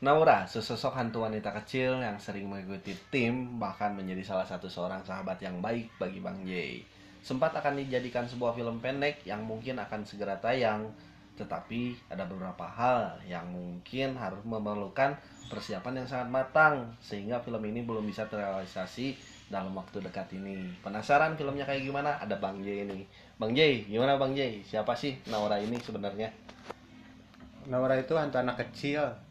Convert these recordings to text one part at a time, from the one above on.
Naura, sesosok hantu wanita kecil yang sering mengikuti tim, bahkan menjadi salah satu seorang sahabat yang baik bagi Bang J. Sempat akan dijadikan sebuah film pendek yang mungkin akan segera tayang, tetapi ada beberapa hal yang mungkin harus memerlukan persiapan yang sangat matang, sehingga film ini belum bisa terrealisasi dalam waktu dekat ini. Penasaran filmnya kayak gimana? Ada Bang J ini. Bang J, gimana Bang J? Siapa sih Naura ini sebenarnya? Naura itu hantu anak kecil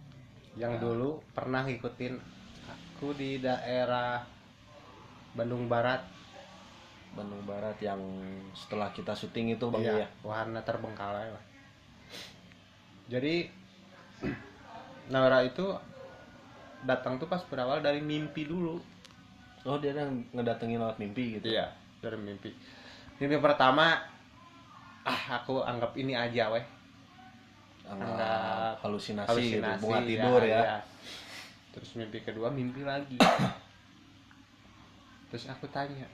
yang dulu pernah ngikutin aku di daerah Bandung Barat Bandung Barat yang setelah kita syuting itu Bang Iya, ya. warna terbengkalai lah. Jadi Naura itu datang tuh pas berawal dari mimpi dulu. Oh dia yang ngedatengin lewat mimpi gitu. Iya, dari mimpi. Mimpi pertama ah aku anggap ini aja weh. Anggap Anggap halusinasi, gitu, Halusinasi, bunga tidur ya. iya. Terus mimpi kedua mimpi lagi. Terus aku tanya,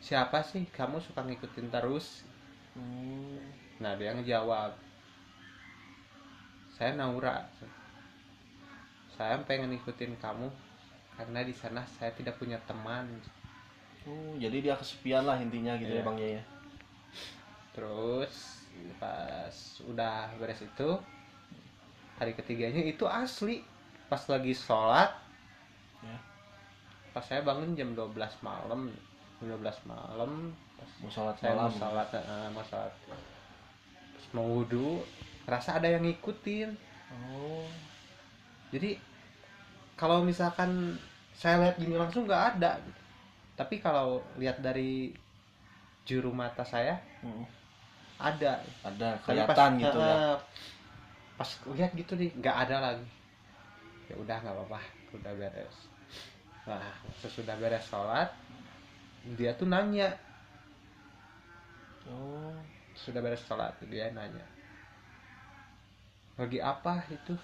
siapa sih kamu suka ngikutin terus? Hmm, Nah dia ngejawab, saya Naura. Saya pengen ikutin kamu karena di sana saya tidak punya teman. oh, jadi dia kesepian lah intinya gitu ya Iya. Bang ya. Terus pas udah beres itu hari ketiganya itu asli. Pas lagi sholat Ya. pas saya bangun jam 12 malam. Jam 12 malam pas Mau sholat saya mau malam. sholat eh, mau sholat. Terus mau wudhu rasa ada yang ngikutin. Oh, jadi kalau misalkan saya lihat gini langsung nggak ada. Tapi kalau lihat dari juru mata saya hmm, ada. Ada kelihatan pas, gitu ya. eh, pas lihat gitu nih nggak ada lagi. Ya udah nggak apa-apa. Udah beres. Nah sesudah beres sholat dia tuh nanya. Oh, sudah beres sholat dia nanya. Lagi apa itu?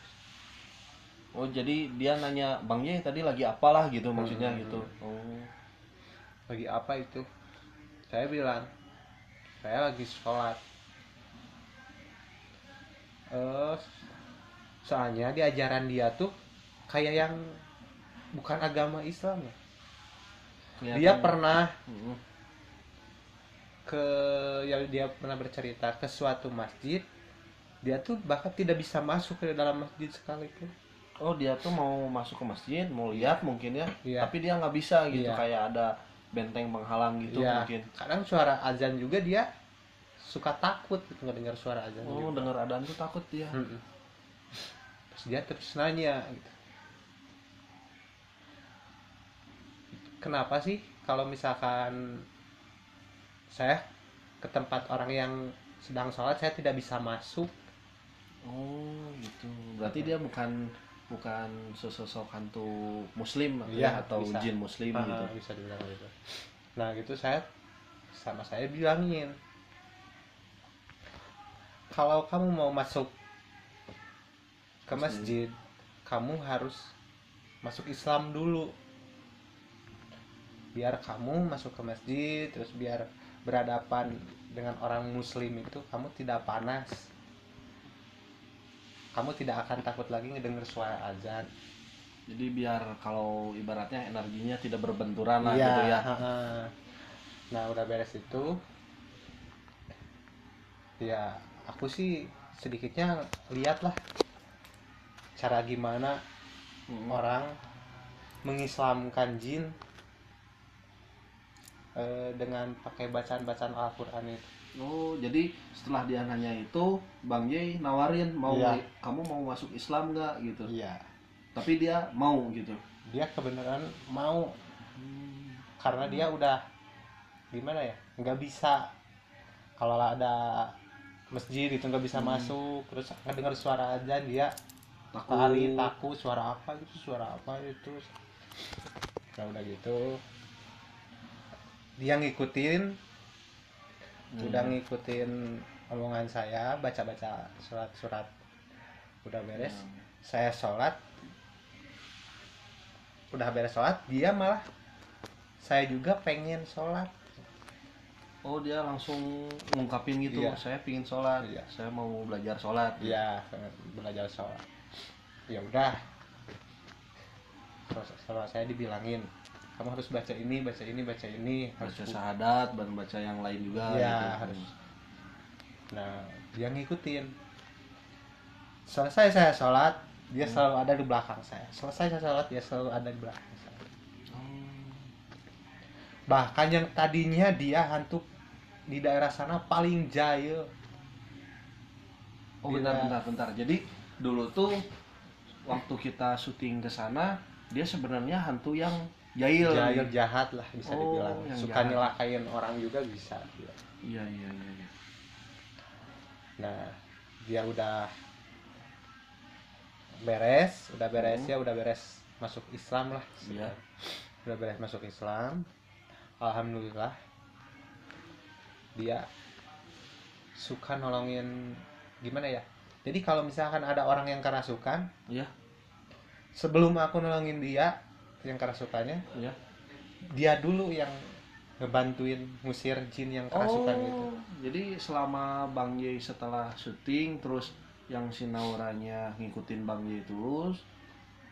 Oh jadi dia nanya Bang Ye tadi lagi apalah? gitu maksudnya Hmm. gitu. Oh, lagi apa itu? Saya bilang saya lagi sholat eh soalnya di ajaran dia tuh kayak yang bukan agama Islam ya. dia kelihatan. pernah Hmm, ke yang dia pernah bercerita ke suatu masjid dia tuh bahkan tidak bisa masuk ke dalam masjid sekalipun Oh dia tuh mau masuk ke masjid, mau lihat mungkin ya, Iya. tapi dia nggak bisa gitu, Iya. kayak ada benteng penghalang gitu Iya. mungkin. kadang suara azan juga dia suka takut gitu ngedengar suara azan Oh juga. dengar adan tuh takut dia. Mm-mm. terus dia terus nanya gitu kenapa sih kalau misalkan saya ke tempat orang yang sedang sholat saya tidak bisa masuk Oh gitu. Berarti dia bukan bukan sesosok hantu muslim ya, atau bisa. jin muslim Ah, gitu. bisa dibilang gitu nah gitu saya sama saya bilangin kalau kamu mau masuk ke masjid kamu harus masuk Islam dulu. Biar kamu masuk ke masjid terus biar berhadapan dengan orang muslim itu kamu tidak panas. Kamu tidak akan takut lagi ngedenger suara azan. Jadi biar kalau ibaratnya energinya tidak berbenturan lah Iya, gitu ya. Nah udah beres itu, ya aku sih sedikitnya lihat lah cara gimana Hmm. orang mengislamkan jin eh, dengan pakai bacaan-bacaan Al-Quran itu. Oh jadi setelah dia nanya itu, Bang Ye nawarin mau Iya. kamu mau masuk Islam nggak gitu. Iya. Tapi dia mau gitu. Dia kebenaran mau karena dia udah gimana ya nggak bisa kalau ada masjid itu nggak bisa Hmm. masuk terus dengar suara azan dia Takut. lari takut suara apa gitu suara apa itu nah udah gitu dia ngikutin Hmm. udah ngikutin omongan saya baca-baca surat-surat udah beres Hmm. saya sholat udah beres sholat dia malah saya juga pengen sholat Oh dia langsung ngungkapin gitu, Iya. saya pingin sholat, Iya. saya mau belajar sholat. iya belajar sholat ya udah sama saya dibilangin kamu harus baca ini baca ini baca ini harus baca syahadat dan baca yang lain juga Iya, gitu. harus. nah dia ngikutin selesai saya sholat dia Hmm. selalu ada di belakang saya selesai saya sholat dia selalu ada di belakang saya Hmm. bahkan yang tadinya dia hantu di daerah sana paling jahil Oh bentar bentar bentar. Jadi dulu tuh waktu kita syuting ke sana dia sebenarnya hantu yang jahil. jahil jahat lah bisa Oh, dibilang yang suka jahat. nyelakain orang juga bisa. Iya iya iya. iya. nah dia udah beres udah beres Hmm. ya udah beres masuk Islam lah Iya. udah beres masuk Islam alhamdulillah dia suka nolongin gimana ya jadi kalau misalkan ada orang yang kerasukan Iya sebelum aku nolongin dia yang kerasukannya iya. dia dulu yang ngebantuin ngusir jin yang kerasukan oh, itu jadi selama Bang Ye setelah syuting terus yang si Nauranya ngikutin Bang Ye terus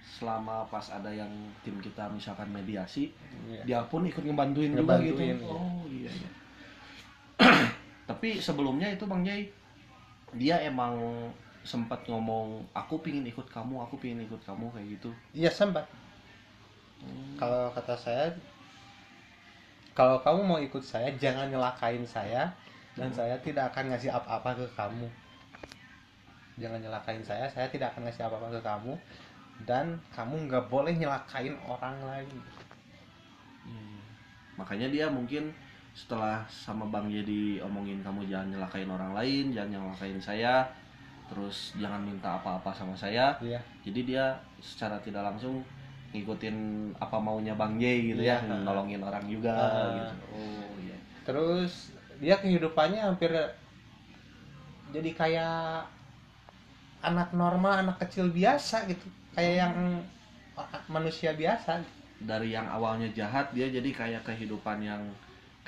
selama pas ada yang tim kita misalkan mediasi Iya. dia pun ikut ngebantuin, juga gitu. Ngebantuin, iya. Oh iya iya. Tapi sebelumnya itu Bang Jai dia emang sempat ngomong aku pingin ikut kamu, aku pingin ikut kamu kayak gitu. iya sempat Hmm. kalau kata saya kalau kamu mau ikut saya jangan nyelakain saya dan Hmm. saya tidak akan ngasih apa-apa ke kamu jangan nyelakain saya saya tidak akan ngasih apa-apa ke kamu dan kamu nggak boleh nyelakain orang lain iya. Makanya dia mungkin setelah sama Bang Ye diomongin kamu jangan nyelakain orang lain, jangan nyelakain saya, terus jangan minta apa-apa sama saya. Iya. Jadi dia secara tidak langsung ngikutin apa maunya Bang Ye gitu Iya. ya, nolongin orang juga Ah. gitu. Oh iya. terus dia kehidupannya hampir jadi kayak anak normal anak kecil biasa gitu kayak yang manusia biasa Dari yang awalnya jahat dia jadi kayak kehidupan yang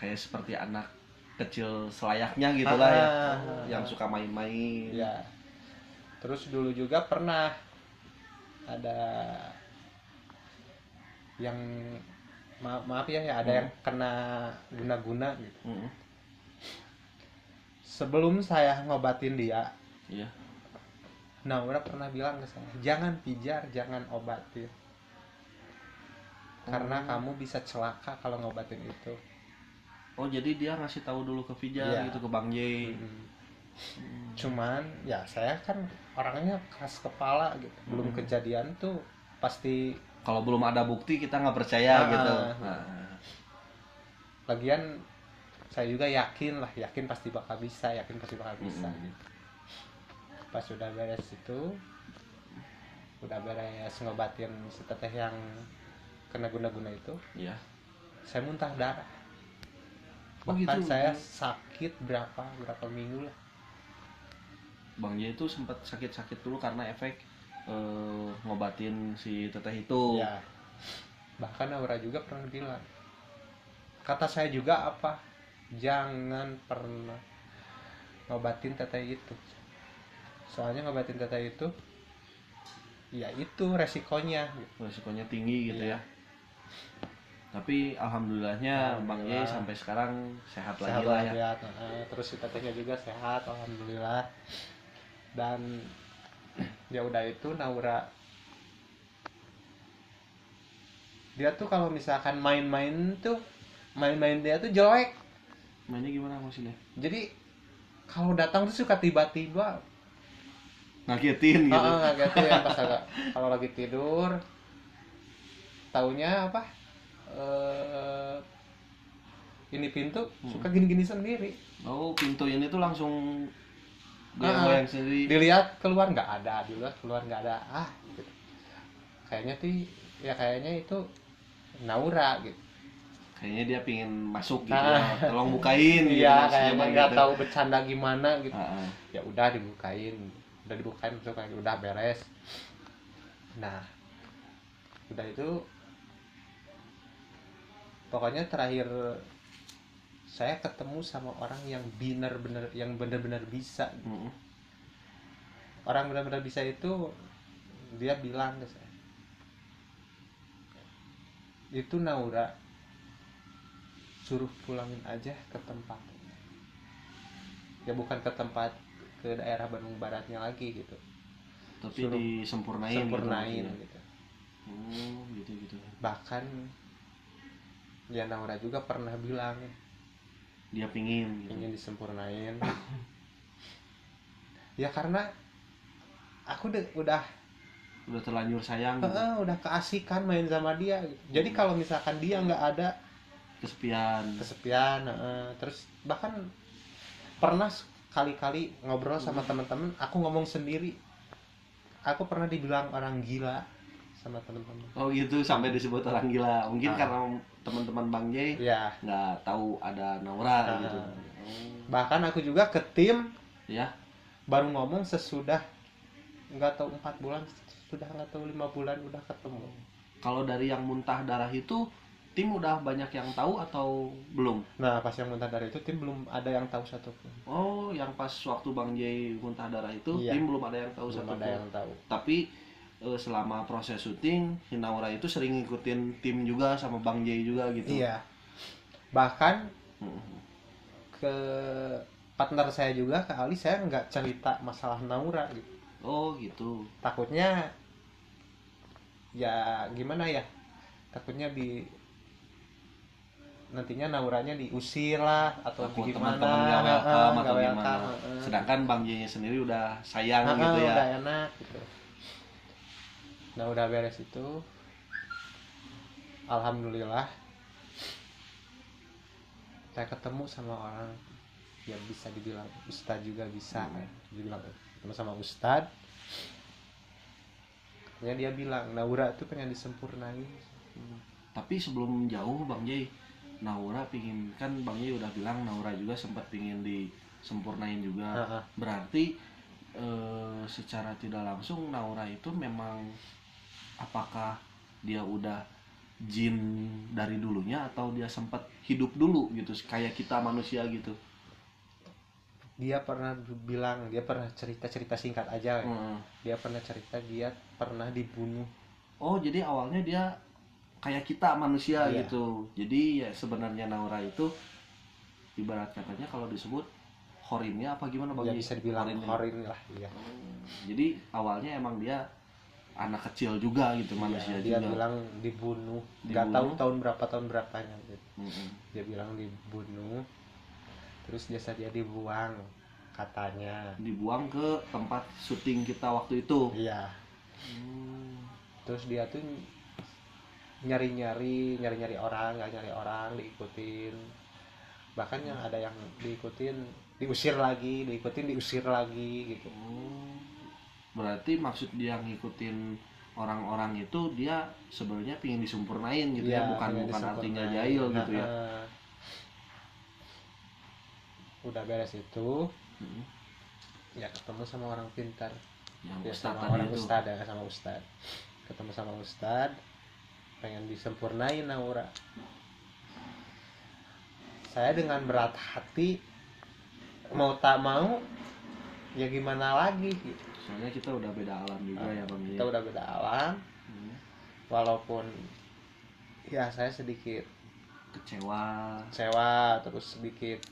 kayak seperti anak kecil selayaknya gitu lah ya. Ah. Yang suka main-main. ya terus dulu juga pernah ada yang maaf, maaf ya, ya ada Hmm. yang kena guna-guna gitu Mm-mm. sebelum saya ngobatin dia Iya. Naura pernah bilang ke saya jangan pijar jangan obatin karena Oh. kamu bisa celaka kalau ngobatin itu Oh jadi dia ngasih tahu dulu ke Fijar Iya. gitu ke Bang Ye. Mm. cuman ya saya kan orangnya keras kepala gitu belum Hmm. kejadian tuh pasti Kalau belum ada bukti kita nggak percaya Ah. gitu. Nah, lagian saya juga yakin lah yakin pasti bakal bisa yakin pasti bakal bisa Mm-mm. gitu. pas sudah beres itu udah beres ngobatin si teteh yang kena guna-guna itu iya. saya muntah darah Oh, bahkan gitu. saya sakit berapa berapa minggu lah Bang itu sempat sakit-sakit dulu karena efek eh, ngobatin si teteh itu. ya bahkan Aura juga pernah bilang kata saya juga apa jangan pernah ngobatin teteh itu soalnya ngobatin teteh itu ya itu resikonya. Resikonya tinggi gitu Iya. ya. Tapi alhamdulillahnya Bang Alhamdulillah. sampai sekarang sehat, sehat lagi lah ya. Nah, terus si tetehnya juga sehat alhamdulillah dan ya udah itu Naura dia tuh kalau misalkan main-main tuh main-main dia tuh jelek Mainnya gimana maksudnya? jadi kalau datang tuh suka tiba-tiba Ngagetin gitu. gitu ya pas agak kalau lagi tidur taunya apa eh ini pintu Hmm. suka gini-gini sendiri Oh, pintu ini tuh langsung goyang-goyang sendiri. dilihat keluar nggak ada dilihat keluar nggak ada ah gitu. kayaknya tuh ya kayaknya itu Naura gitu Kayaknya dia pingin masuk gitu Ah. ya. Tolong bukain gitu. iya kayaknya nggak gitu. tahu bercanda gimana gitu ah. ya udah dibukain udah dibukain kayak udah beres nah udah itu pokoknya terakhir saya ketemu sama orang yang benar-benar yang benar-benar bisa. Mm-mm. orang benar-benar bisa itu dia bilang ke saya itu Naura suruh pulangin aja ke tempat. Ya bukan ke tempat ke daerah Bandung Baratnya lagi gitu. Tapi Suruh disempurnain sempurnain gitu, gitu. Oh gitu gitu bahkan ya Naura juga pernah bilang dia pingin gitu. disempurnain ya karena aku udah udah udah terlanjur sayang gitu. Udah keasikan main sama dia gitu. jadi kalau misalkan dia nggak ada kesepian kesepian heeh. terus bahkan pernah kali-kali ngobrol sama teman-teman aku ngomong sendiri aku pernah dibilang orang gila sama teman-teman oh gitu sampai disebut orang gila. Mungkin Ah. karena teman-teman bang Jay ya nggak tahu ada Naura Ah. gitu. Bahkan aku juga ke tim. Ya baru ngomong sesudah nggak tahu empat bulan sudah nggak tahu lima bulan udah ketemu. Kalau dari yang muntah darah itu tim udah banyak yang tahu atau belum? Nah pas yang muntah dari itu tim belum ada yang tahu satupun oh yang pas waktu bang Jay muntah darah itu Iya. tim belum ada yang tahu belum satu ada yang tahu. Tapi eh, selama proses syuting si Naura itu sering ngikutin tim juga sama bang Jay juga gitu. Iya. Bahkan Mm-mm. ke partner saya juga ke Ali saya nggak cerita masalah Naura gitu. Oh gitu. Takutnya ya gimana ya takutnya di nantinya Nauranya diusir lah atau Takut gimana. teman-teman Heeh, welcome atau nggak gimana. welcome, sedangkan bang Jay sendiri udah sayang Heeh, gitu ya. udah enak gitu nah udah beres itu. Alhamdulillah. Saya ketemu sama orang yang bisa dibilang ustad juga bisa Hmm. dibilang ketemu sama ustad ya dia bilang Naura itu pengen disempurnain. Tapi sebelum jauh bang Jay Naura pingin kan bang Jay udah bilang Naura juga sempat pingin disempurnain juga. Berarti eh, secara tidak langsung Naura itu memang apakah dia udah jin dari dulunya atau dia sempat hidup dulu gitu kayak kita manusia gitu dia pernah bilang dia pernah cerita cerita singkat aja ya. Heeh. dia pernah cerita dia pernah dibunuh oh jadi awalnya dia kayak kita manusia Iya. gitu jadi ya sebenarnya Naura itu ibarat katanya kalau disebut horinnya apa gimana ya bang bisa dibilang horin lah iya jadi awalnya emang dia anak kecil juga gitu manusia Iya, dia juga. bilang dibunuh. Nggak tahu tahun berapa tahun berapanya gitu. Mm-mm. dia bilang dibunuh terus jasa dia dibuang katanya. Dibuang ke tempat syuting kita waktu itu. Iya. Terus dia tuh nyari nyari nyari nyari orang nggak nyari orang diikutin. Bahkan yang ada yang diikutin diusir lagi diikutin diusir lagi gitu. Oh. Berarti maksud dia ngikutin orang-orang itu dia sebenarnya pingin disempurnain gitu ya Iya, bukan bukan artinya jahil gitu ya. Nah, udah beres itu. Mm. ya ketemu sama orang pintar. Yang ya sama orang itu. ustad ya sama ustad. Ketemu sama ustad pengen disempurnain Naura saya dengan berat hati mau tak mau ya gimana lagi? gitu. Soalnya kita udah beda alam juga ya bang kita udah beda alam Hmm. walaupun ya saya sedikit kecewa sewa terus sedikit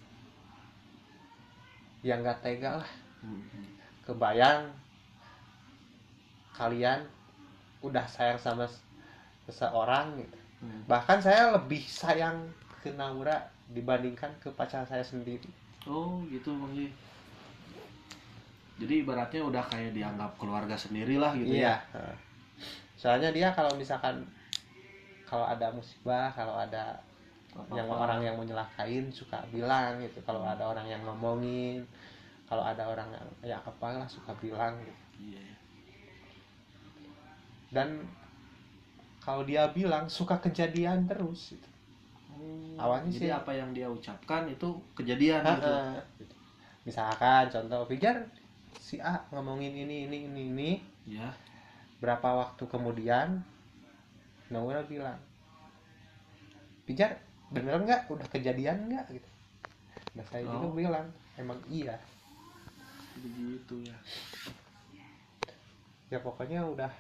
yang nggak tega lah Hmm. kebayang kalian udah sayang sama seseorang gitu. Hmm. bahkan saya lebih sayang ke Naura dibandingkan ke pacar saya sendiri oh gitu bang Ji. Jadi ibaratnya udah kayak dianggap keluarga sendiri lah gitu ya Heeh. soalnya dia kalau misalkan kalau ada musibah kalau ada Apa-apa. yang orang yang menyelakain suka bilang gitu kalau ada orang yang ngomongin kalau ada orang yang ya apalah suka bilang gitu. Iya. dan kalau dia bilang suka kejadian terus gitu. Oh, Awalnya jadi sih- apa yang dia ucapkan itu kejadian gitu misalkan contoh Pijar si A ngomongin ini ini ini ini. Ya. Berapa waktu kemudian Naura bilang Pijar bener nggak? Udah kejadian nggak? Gitu. Nah saya juga Oh. bilang emang iya. Begitu ya. Ya pokoknya udah.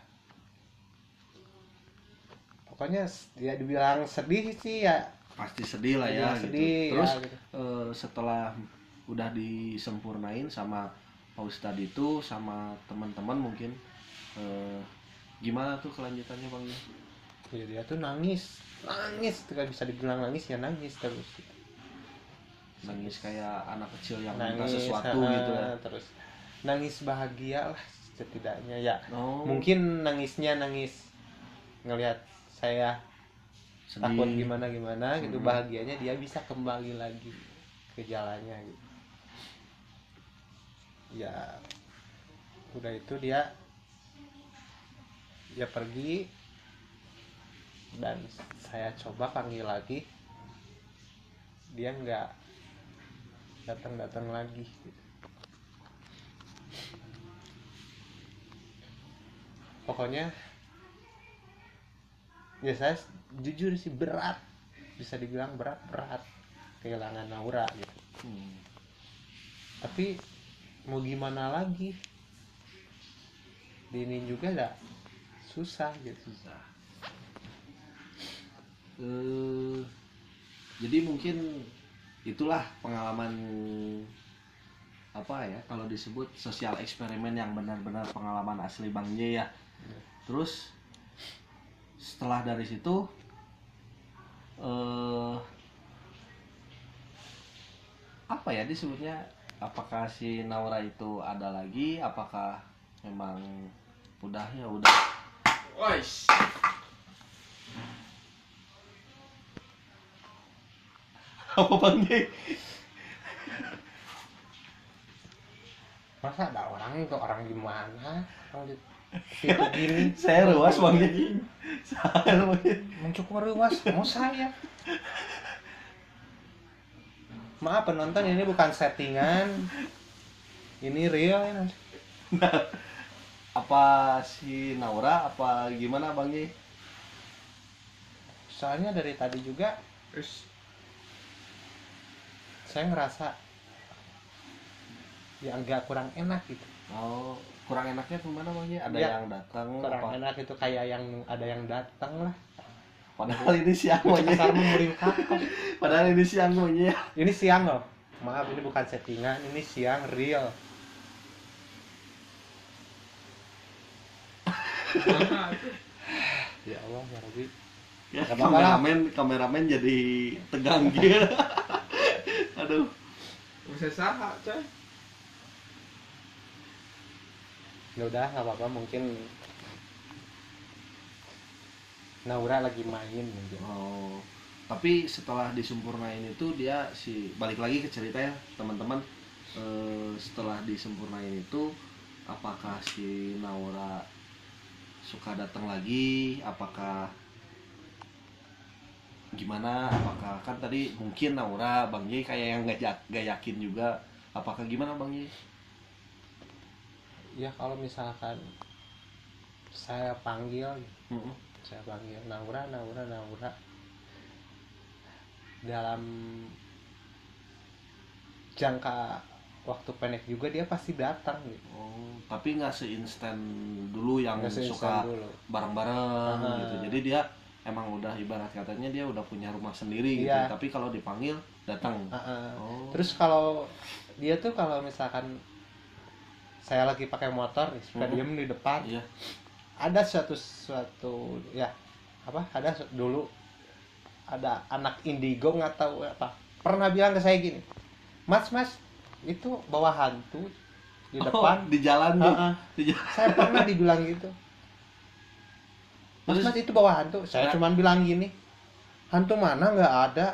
Pokoknya ya dibilang sedih sih ya. Pasti sedih lah ya Dibilang gitu. sedih terus ya, gitu. eh, setelah udah disempurnain sama Pak Ustadz itu sama teman-teman mungkin eh, gimana tuh kelanjutannya bang? Ya dia tuh nangis. Nangis kan bisa dibilang nangis ya nangis terus. Nangis kayak anak kecil yang minta nangis sesuatu ah, gitu ya? terus. Nangis bahagia lah setidaknya ya. Oh. Mungkin nangisnya nangis ngelihat saya sedih. takut gimana gimana gitu. Mm-mm. bahagianya dia bisa kembali lagi ke jalannya gitu ya udah itu dia. Dia pergi. Dan saya coba panggil lagi. Dia nggak datang datang lagi. Pokoknya ya saya jujur sih berat. Bisa dibilang berat berat kehilangan Naura gitu. Hmm. tapi mau gimana lagi? Dini juga ada. Susah gitu. Susah. Eh, jadi mungkin itulah pengalaman apa ya kalau disebut sosial eksperimen yang benar-benar pengalaman asli Bang J ya. Terus setelah dari situ eh apa ya disebutnya apakah si Naura itu ada lagi? Apakah memang udah? Ya udah. Wais. apa bang J? masa ada orang itu? Orang gimana? Orang di situ gini? Saya ruas bang J. saya J. mencukur ruas. Mau saya maaf penonton ini bukan settingan ini real ya apa si Naura apa gimana bang J? soalnya dari tadi juga saya ngerasa ya agak kurang enak gitu Oh kurang enaknya ke mana bang J? Ada Ya, yang datang kurang apa? enak itu kayak yang ada yang datang lah Padahal ini siang J. kasar kakak Padahal ini siang J. ini siang loh maaf ini bukan settingan ini siang real ya Allah ya Rabbi Ya, kameramen kameramen jadi tegang gitu. Aduh. Bisa saha, coy. ya udah nggak apa-apa mungkin Naura lagi main mungkin Oh. Tapi setelah disempurnain itu dia si balik lagi ke cerita ya teman-teman. Eh, setelah disempurnain itu apakah si Naura suka datang lagi? Apakah gimana? Apakah kan tadi mungkin Naura Bang J kayak yang nggak jak- nggak yakin juga. Apakah gimana Bang J? ya kalau misalkan saya panggil Mm-mm. Saya panggil Naura Naura Naura dalam jangka waktu pendek juga dia pasti datang gitu Oh, tapi nggak seinstan dulu yang seinstan suka bareng-bareng Ah. gitu. Jadi dia emang udah ibarat katanya dia udah punya rumah sendiri gitu. Iya. Tapi kalau dipanggil datang. Ah-ah. Oh. terus kalau dia tuh kalau misalkan saya lagi pakai motor suka Mhm. diem di depan Iya. Ada suatu suatu ya apa ada dulu ada anak indigo nggak tahu apa pernah bilang ke saya gini mas mas itu bawa hantu di Oh, depan di jalan tuh. Ah-ah. Di jalan. saya pernah dibilang gitu mas Terus- mas itu bawa hantu saya Nah. cuman bilang gini hantu mana nggak ada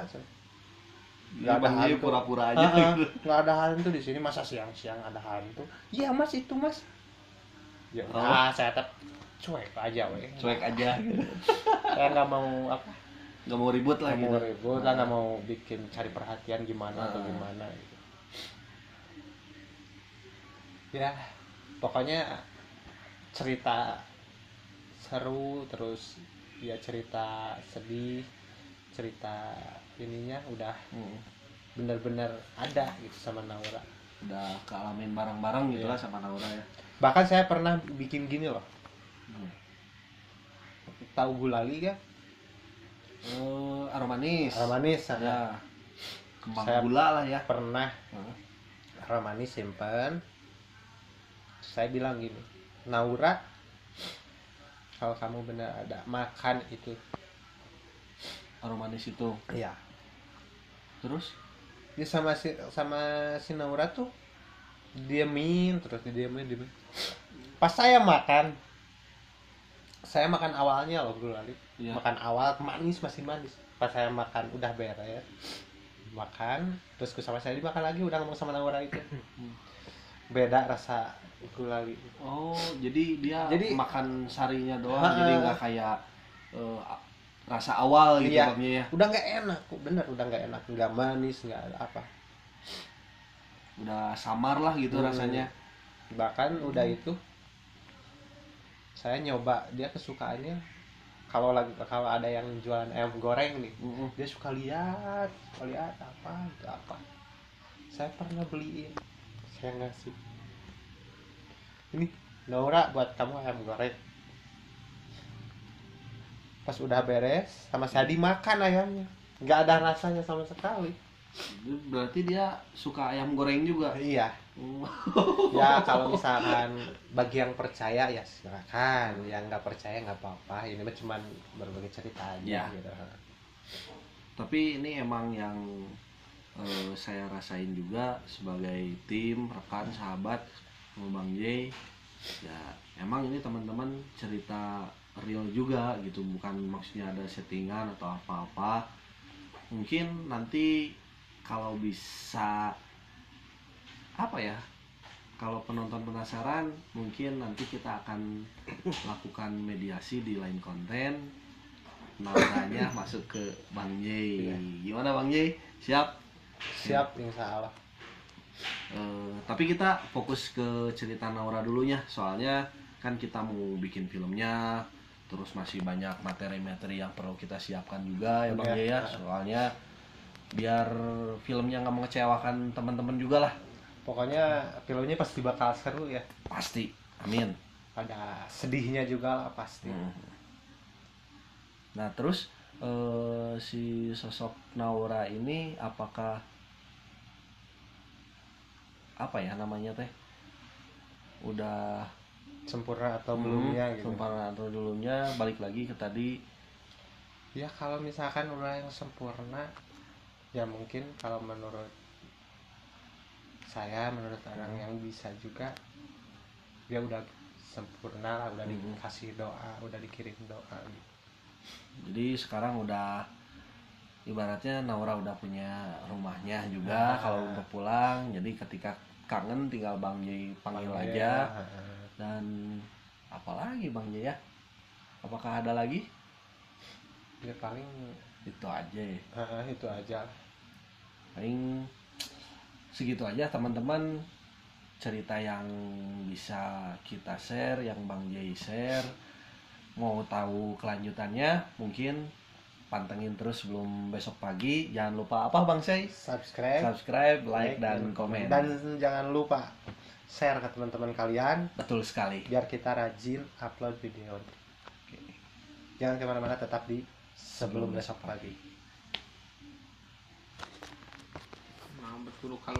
Nggak ada hantu. pura-pura aja gitu. nggak ada hantu di sini masa siang-siang ada hantu iya mas itu mas ya Oh. udah saya tetap cuek aja weh Cuek aja. gitu. saya nggak mau apa Nggak mau ribut lah nggak gitu. mau ribut lah nggak mau bikin cari perhatian gimana atau Ah. gimana gitu. ya pokoknya cerita seru terus ya cerita sedih cerita ininya udah Hmm. bener-bener ada gitu sama Naura Udah kealamin bareng-bareng gitu Iya. lah sama Naura ya. Bahkan saya pernah bikin gini loh Hmm. tahu gulali kan Eh, aromanis. Aromanis Ya. ada Kembang Saya- gula lah ya. pernah Heeh. aromanis simpen saya bilang gini Naura kalau kamu benar ada makan itu Aromanis itu. iya Terus dia sama si sama si Naura tuh diemin terus diemin diemin pas saya makan saya makan awalnya loh bro Lali Iya. makan awal manis masih manis pas saya makan udah beres makan terus ke sama saya dimakan lagi udah ngomong sama Naura itu beda rasa bro Lali Oh, jadi dia Jadi- makan sarinya doang, Ha-ha. jadi nggak kayak a- rasa awal gitu Iya. Ya. udah nggak enak kok bener udah nggak enak nggak manis nggak apa Udah samar lah gitu Hmm. rasanya. bahkan udah itu saya nyoba dia kesukaannya kalau lagi kalau ada yang jualan ayam goreng nih Mm-mm. dia suka lihat suka lihat apa itu apa saya pernah beliin saya ngasih ini Nora buat kamu ayam goreng pas udah beres sama saya dimakan ayamnya nggak ada rasanya sama sekali Berarti dia suka ayam goreng juga. iya Oh. ya kalau misalkan bagi yang percaya ya silakan yang nggak percaya nggak apa-apa ini mah cuman berbagi cerita aja Ya. gitu Tapi ini emang yang eh, saya rasain juga sebagai tim, rekan, sahabat Bang J. Ya, emang ini teman-teman cerita real juga gitu, bukan maksudnya ada settingan atau apa-apa. Mungkin nanti kalau bisa apa ya? Kalau penonton penasaran, mungkin nanti kita akan lakukan mediasi di lain konten. Namanya masuk ke Bang J. Iya. Gimana Bang J? Siap? siap insya Allah Eh, tapi kita fokus ke cerita Naura dulunya soalnya kan kita mau bikin filmnya terus masih banyak materi-materi yang perlu kita siapkan juga ya bang Iya. ya soalnya biar filmnya nggak mengecewakan teman-teman juga lah. Pokoknya filmnya pasti bakal seru ya. Pasti. Amin. Ada sedihnya juga lah pasti. Hmm. nah terus eh, si sosok Naura ini apakah apa ya namanya teh? Udah sempurna atau Hmm, belumnya gitu. sempurna atau dulunya balik lagi ke tadi. Ya kalau misalkan udah yang sempurna ya mungkin kalau menurut saya menurut orang yang bisa juga dia udah sempurna lah udah Mhm. dikasih doa udah dikirim doa gitu. jadi sekarang udah ibaratnya Naura udah punya rumahnya juga Nah. kalau untuk pulang. Jadi ketika kangen tinggal Bang Jay panggil Panggil aja. Ya, dan apalagi Bang Jay ya? Apakah ada lagi? Ya paling itu aja ya. Heeh, itu aja paling segitu aja teman-teman. Cerita yang bisa kita share yang Bang Jay share. Mau tahu kelanjutannya mungkin pantengin terus sebelum besok pagi. Jangan lupa apa Bang Say subscribe. Subscribe like dan komen. dan jangan lupa share ke teman-teman kalian. Betul sekali. Biar kita rajin upload video. Oke. jangan ke mana-mana tetap di sebelum Sebelum besok pagi. Nah, betul kalau